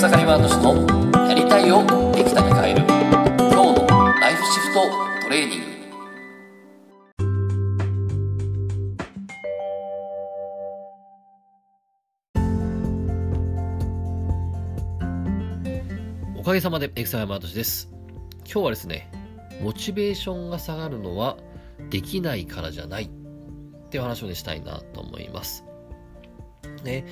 草刈ワード氏のやりたいをできたに変える今日のライフシフトトレーニングおかげさまでエクサイマートシです。今日はですね、モチベーションが下がるのはできないからじゃないっていう話を、したいなと思います。ね、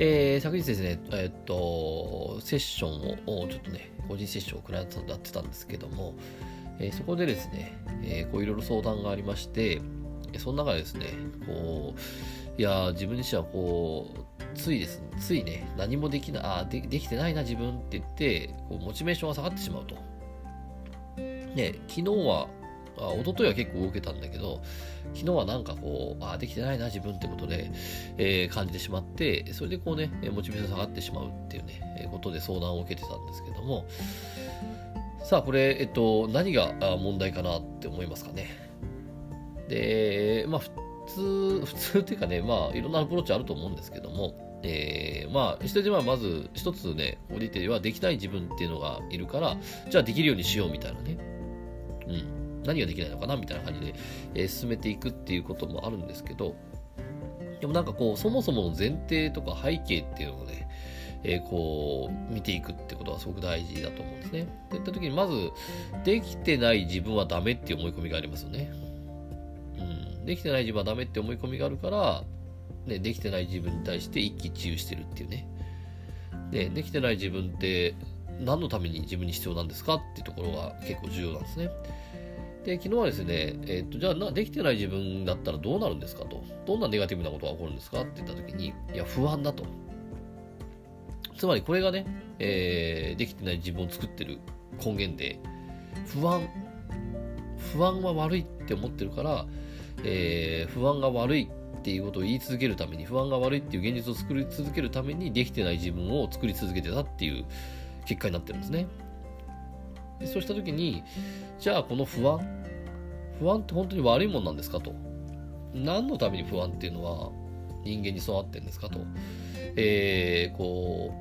えー昨日ですね、えっと、セッションを、ちょっとね、個人セッションをクライアントさんとやってたんですけども、えーそこでですね、えーこういろいろ相談がありまして、その中でですね、こう、いや、自分自身はこう、ついですね、ついね、何もできない、あでできてないな、自分って言って、こうモチベーションが下がってしまうと。ね、昨日は、あ一昨日は結構動けたんだけど、昨日はなんかこう、あーできてないな、自分ってことで、えー感じてしまって、それでこうね、モチベーション下がってしまうっていうね、えーことで相談を受けてたんですけども、さあ、これ、えっと、何が問題かなって思いますかね。で、まあ、普通、普通っていうかね、まあ、いろんなアプローチあると思うんですけども、えー、まあ、一つではまず、一つね、降りてはできない自分っていうのがいるから、じゃあできるようにしようみたいなね。うん。何ができないのかなみたいな感じで、えー進めていくっていうこともあるんですけど、でもなんかこう、そもそもの前提とか背景っていうのをね、えーこう、見ていくってことがすごく大事だと思うんですね。っていった時に、まず、できてない自分はダメっていう思い込みがありますよね。うん。できてない自分はダメって思い込みがあるから、ね、できてない自分に対して一喜一憂してるっていうね。で、できてない自分って何のために自分に必要なんですかっていうところが結構重要なんですね。で、昨日はですね、えっと、じゃあな、できてない自分だったらどうなるんですかと。どんなネガティブなことが起こるんですかって言った時に、いや、不安だと。つまりこれがね、えーできてない自分を作ってる根源で、不安、不安は悪いって思ってるから、えー不安が悪いっていうことを言い続けるために、不安が悪いっていう現実を作り続けるために、できてない自分を作り続けてたっていう結果になってるんですね。でそうした時に、じゃあこの不安、不安って本当に悪いもんなんですかと。何のために不安っていうのは人間に備わってるんですかと。えー、こ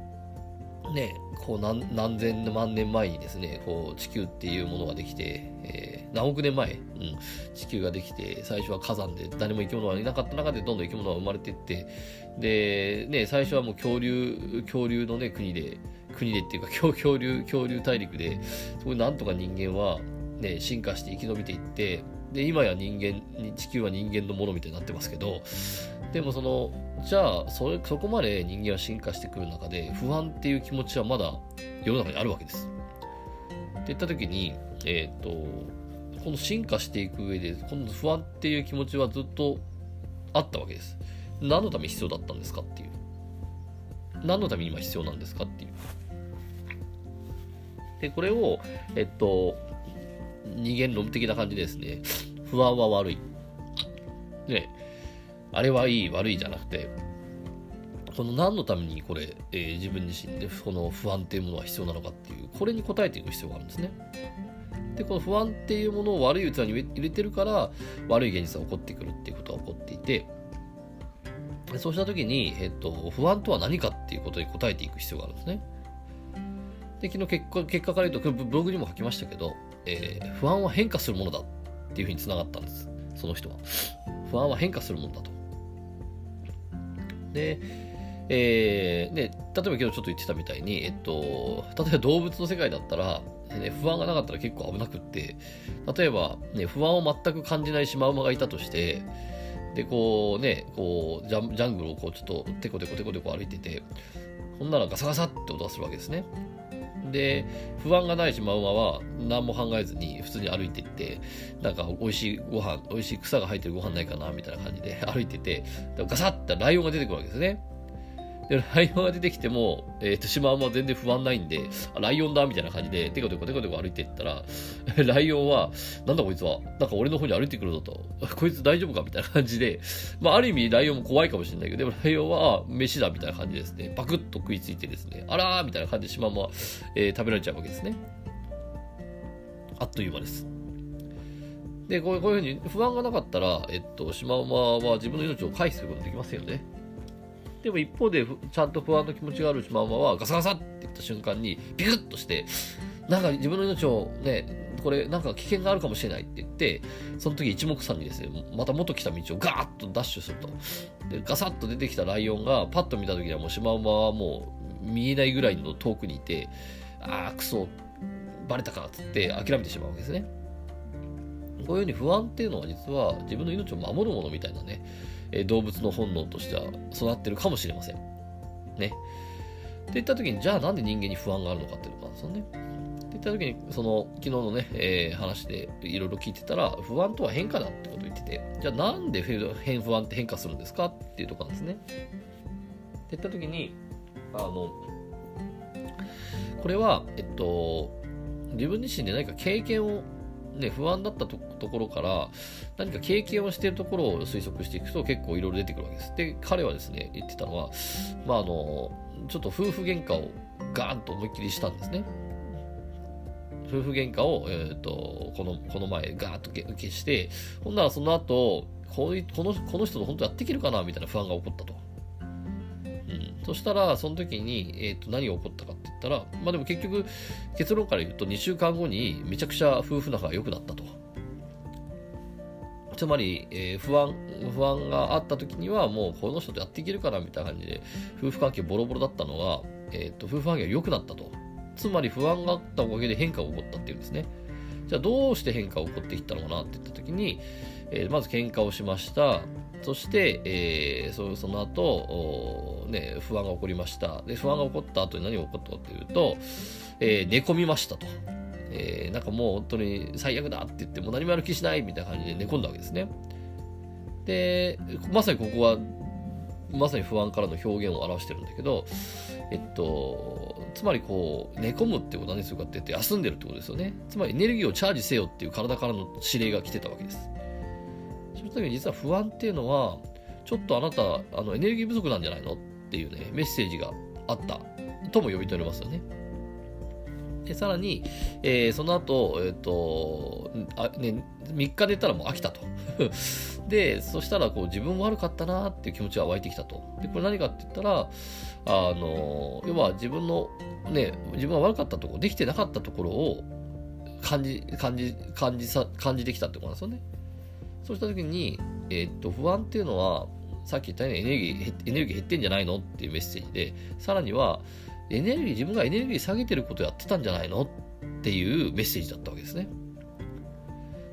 う、ね、こう何何千万年前にですね、こう地球っていうものができて、えー何億年前、うん、地球ができて、最初は火山で誰も生き物がいなかった中でどんどん生き物が生まれていって、で、ね、最初はもう恐竜、恐竜のね、国で、国でっていうか恐恐竜、恐竜大陸で、そこでなんとか人間は、ね、進化して生き延びていって、で、今や人間に、地球は人間のものみたいになってますけど、でもその、じゃあ、それ、そこまで人間は進化してくる中で、不安っていう気持ちはまだ世の中にあるわけです。って言った時に、えっ、と、この進化していく上で、この不安っていう気持ちはずっとあったわけです。何のために必要だったんですかっていう。何のために今必要なんですかっていう。で、これを、えっと、二元論的な感じですね、不安は悪い。ね、あれはいい、悪いじゃなくて、この何のためにこれ、えー自分自身でこの不安っていうものは必要なのかっていう、これに応えていく必要があるんですね。で、この不安っていうものを悪い器に入れてるから、悪い現実が起こってくるっていうことが起こっていて、そうした時に、えっと、不安とは何かっていうことに答えていく必要があるんですね。で、昨日結果結果から言うと、これブログにも書きましたけど、えー不安は変化するものだっていうふうにつながったんです。その人は。不安は変化するものだと。で、えーで、例えば今日ちょっと言ってたみたいに、えっと、例えば動物の世界だったら、ね、不安がなかったら結構危なくって、例えば、ね、不安を全く感じないシマウマがいたとして、で、こうね、こう、ジャンジャングルをこう、ちょっとテコテコテコテコ歩いてて、ほんならガサガサって音がするわけですね。で、不安がないしマウマは何も考えずに普通に歩いていって、なんか美味しいご飯、美味しい草が入ってるご飯ないかなみたいな感じで歩いてて、ガサッてライオンが出てくるわけですね。で、ライオンが出てきても、えっ、と、シマウマは全然不安ないんで、あライオンだみたいな感じで、テコテコテコテコ歩いていったら、ライオンは、なんだこいつは、なんか俺の方に歩いてくるぞと、こいつ大丈夫かみたいな感じで、まあ、ある意味ライオンも怖いかもしれないけど、でもライオンは、飯だみたいな感じですね、パクッと食いついてですね、あらーみたいな感じでシマウマは、えー食べられちゃうわけですね。あっという間です。で、こういうふうに不安がなかったら、えっと、シマウマは自分の命を回避することできませんよね。でも一方でちゃんと不安の気持ちがあるままはガサガサって言った瞬間にビクッとしてなんか自分の命をねこれなんか危険があるかもしれないって言ってその時一目散にですねまた元来た道をガーッとダッシュすると。でガサッと出てきたライオンがパッと見た時にはもうシマウマはもう見えないぐらいの遠くにいてああクソバレたかっつって諦めてしまうわけですね。こういうふうに不安っていうのは実は自分の命を守るものみたいなね、え動物の本能としては育ってるかもしれません。ね。って言った時に、じゃあなんで人間に不安があるのかっていうのがですよね。って言った時に、その昨日のね、えー、話でいろいろ聞いてたら、不安とは変化だってことを言ってて、じゃあなんで変不安って変化するんですか？っていうとこなんですね。って言った時に、あの、これは、えっと、自分自身で何か経験をね、不安だったところから何か経験をしているところを推測していくと結構いろいろ出てくるわけです。で、彼はですね、言ってたのは、まあ、あの、ちょっと夫婦喧嘩をガーンと思いっきりしたんですね。夫婦喧嘩を、え、ー、と、この、この前ガーッと消して、ほんならその後、この、この人と本当やっていけるかなみたいな不安が起こったと。そしたら、その時に、えっ、ー、と、何が起こったかって言ったら、まあでも結局、結論から言うと、2週間後にめちゃくちゃ夫婦仲が良くなったと。つまり、えー、不安、不安があった時には、もうこの人とやっていけるかなみたいな感じで、夫婦関係ボロボロだったのが、えっ、ー、と、夫婦関係が良くなったと。つまり不安があったおかげで変化が起こったっていうんですね。じゃあどうして変化が起こっていったのかなって言った時に、えー、まず喧嘩をしました。そして、えー、そその後、ね、不安が起こりました。で、不安が起こった後に何が起こったかというと、えー、寝込みましたと。えー、なんかもう本当に最悪だって言ってもう何もやる気しないみたいな感じで寝込んだわけですね。で、まさにここは、まさに不安からの表現を表してるんだけど、えっと、つまりこう、寝込むってことは何するかって言って休んでるってことですよね。つまりエネルギーをチャージせよっていう体からの指令が来てたわけです。その時に実は不安っていうのは、ちょっとあなた、あのエネルギー不足なんじゃないのっていうね、メッセージがあったとも呼び取れますよね。でさらに、えー、その後、えっ、ー、と、あ、ね、3日寝たらもう飽きたと。で、そしたらこう自分悪かったなっていう気持ちが湧いてきたと。で、これ何かって言ったら、あの、要は自分の、ね、自分が悪かったところ、できてなかったところを感じ、感じ、感じさ、感じてきたってことなんですよね。そうした時に、えっ、と、不安っていうのは、さっき言ったようにエネルギー、エネルギー減ってんじゃないのっていうメッセージで、さらには、エネルギー、自分がエネルギー下げてることやってたんじゃないの？っていうメッセージだったわけですね。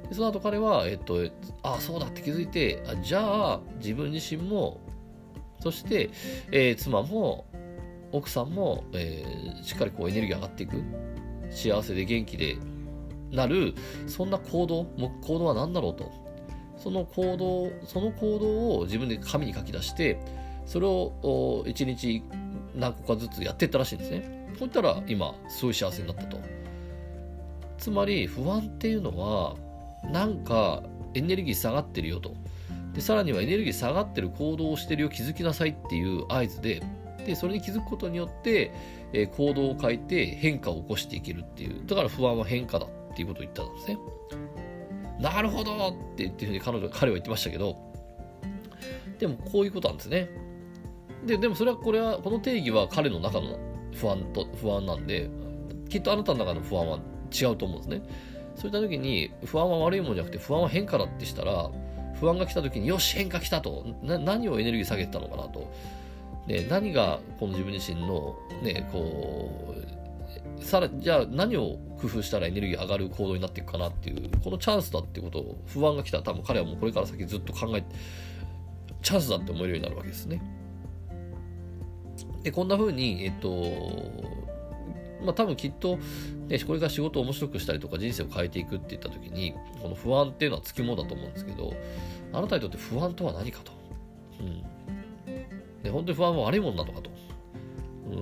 でその後彼は、えっと、ああ、そうだって気づいて、あじゃあ、自分自身も、そして、えー、妻も、奥さんも、えー、しっかりこうエネルギー上がっていく。幸せで元気でなる、そんな行動、行動は何だろうと。その行動、その行動を自分で紙に書き出して、それを1日何個かずつやっていったらしいんですね。そういったら今、すごい幸せになったと。つまり、不安っていうのは、なんかエネルギー下がってるよと。で、さらにはエネルギー下がってる行動をしてるよ、気づきなさいっていう合図で、で、それに気づくことによって、えー、行動を変えて変化を起こしていけるっていう。だから不安は変化だっていうことを言ったんですね。なるほどって言ってふうに彼女彼は言ってましたけど、でもこういうことなんですね。で、でもそれはこれは、この定義は彼の中の不安と、不安なんで、きっとあなたの中の不安は違うと思うんですね。そういった時に、不安は悪いもんじゃなくて、不安は変化だってしたら、不安が来た時に、よし、変化来たと。何をエネルギー下げてたのかなと。で、何がこの自分自身の、ね、こう、さらじゃあ何を工夫したらエネルギー上がる行動になっていくかなっていうこのチャンスだってことを不安が来たら多分彼はもうこれから先ずっと考えてチャンスだって思えるようになるわけですねでこんな風にえっとまあ多分きっと、ね、これから仕事を面白くしたりとか人生を変えていくっていった時にこの不安っていうのはつきものだと思うんですけどあなたにとって不安とは何かと、うん、で本当に不安は悪いものなのかと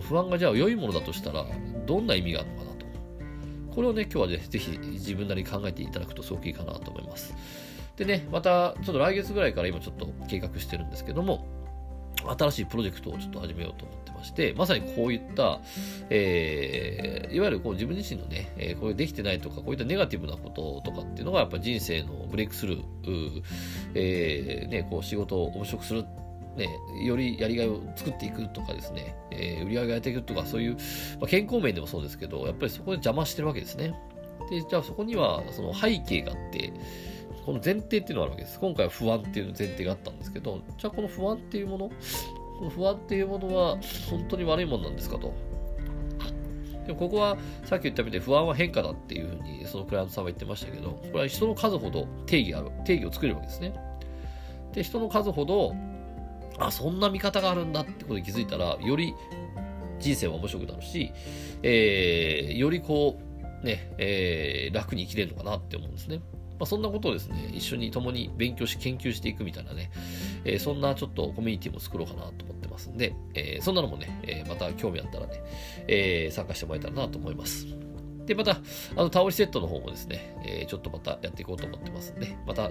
不安がじゃあ良いものだとしたら、どんな意味があるのかなと。これをね、今日はね、ぜひ自分なりに考えていただくとすごくいいかなと思います。でね、また、ちょっと来月ぐらいから今ちょっと計画してるんですけども、新しいプロジェクトをちょっと始めようと思ってまして、まさにこういった、えー、いわゆるこう自分自身のね、えー、こういうできてないとか、こういったネガティブなこととかっていうのが、やっぱ人生のブレイクスルー、えー、ね、こう仕事を面白くするね、よりやりがいを作っていくとかですね、えー、売り上げがやっていくとか、そういう、まあ、健康面でもそうですけど、やっぱりそこで邪魔してるわけですね。で、じゃあそこにはその背景があって、この前提っていうのがあるわけです。今回は不安っていう前提があったんですけど、じゃあこの不安っていうもの、この不安っていうものは本当に悪いものなんですかと。でもここはさっき言ったみたいに不安は変化だっていうふうにそのクライアントさんは言ってましたけど、これは人の数ほど定義ある、定義を作れるわけですね。で、人の数ほど、あ、そんな見方があるんだってことに気づいたら、より人生は面白くなるし、えー、よりこう、ね、えー、楽に生きれるのかなって思うんですね。まあ、そんなことをですね、一緒に共に勉強し、研究していくみたいなね、えー、そんなちょっとコミュニティも作ろうかなと思ってますんで、えー、そんなのもね、え、また興味あったらね、え参加してもらえたらなと思います。で、また、あの、タオルセットの方もですね、えちょっとまたやっていこうと思ってますんで、また、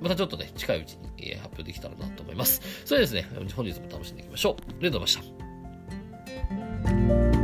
またちょっとね、近いうちに、え発表できたらなと思います。それでですね、本日も楽しんでいきましょう。ありがとうございました。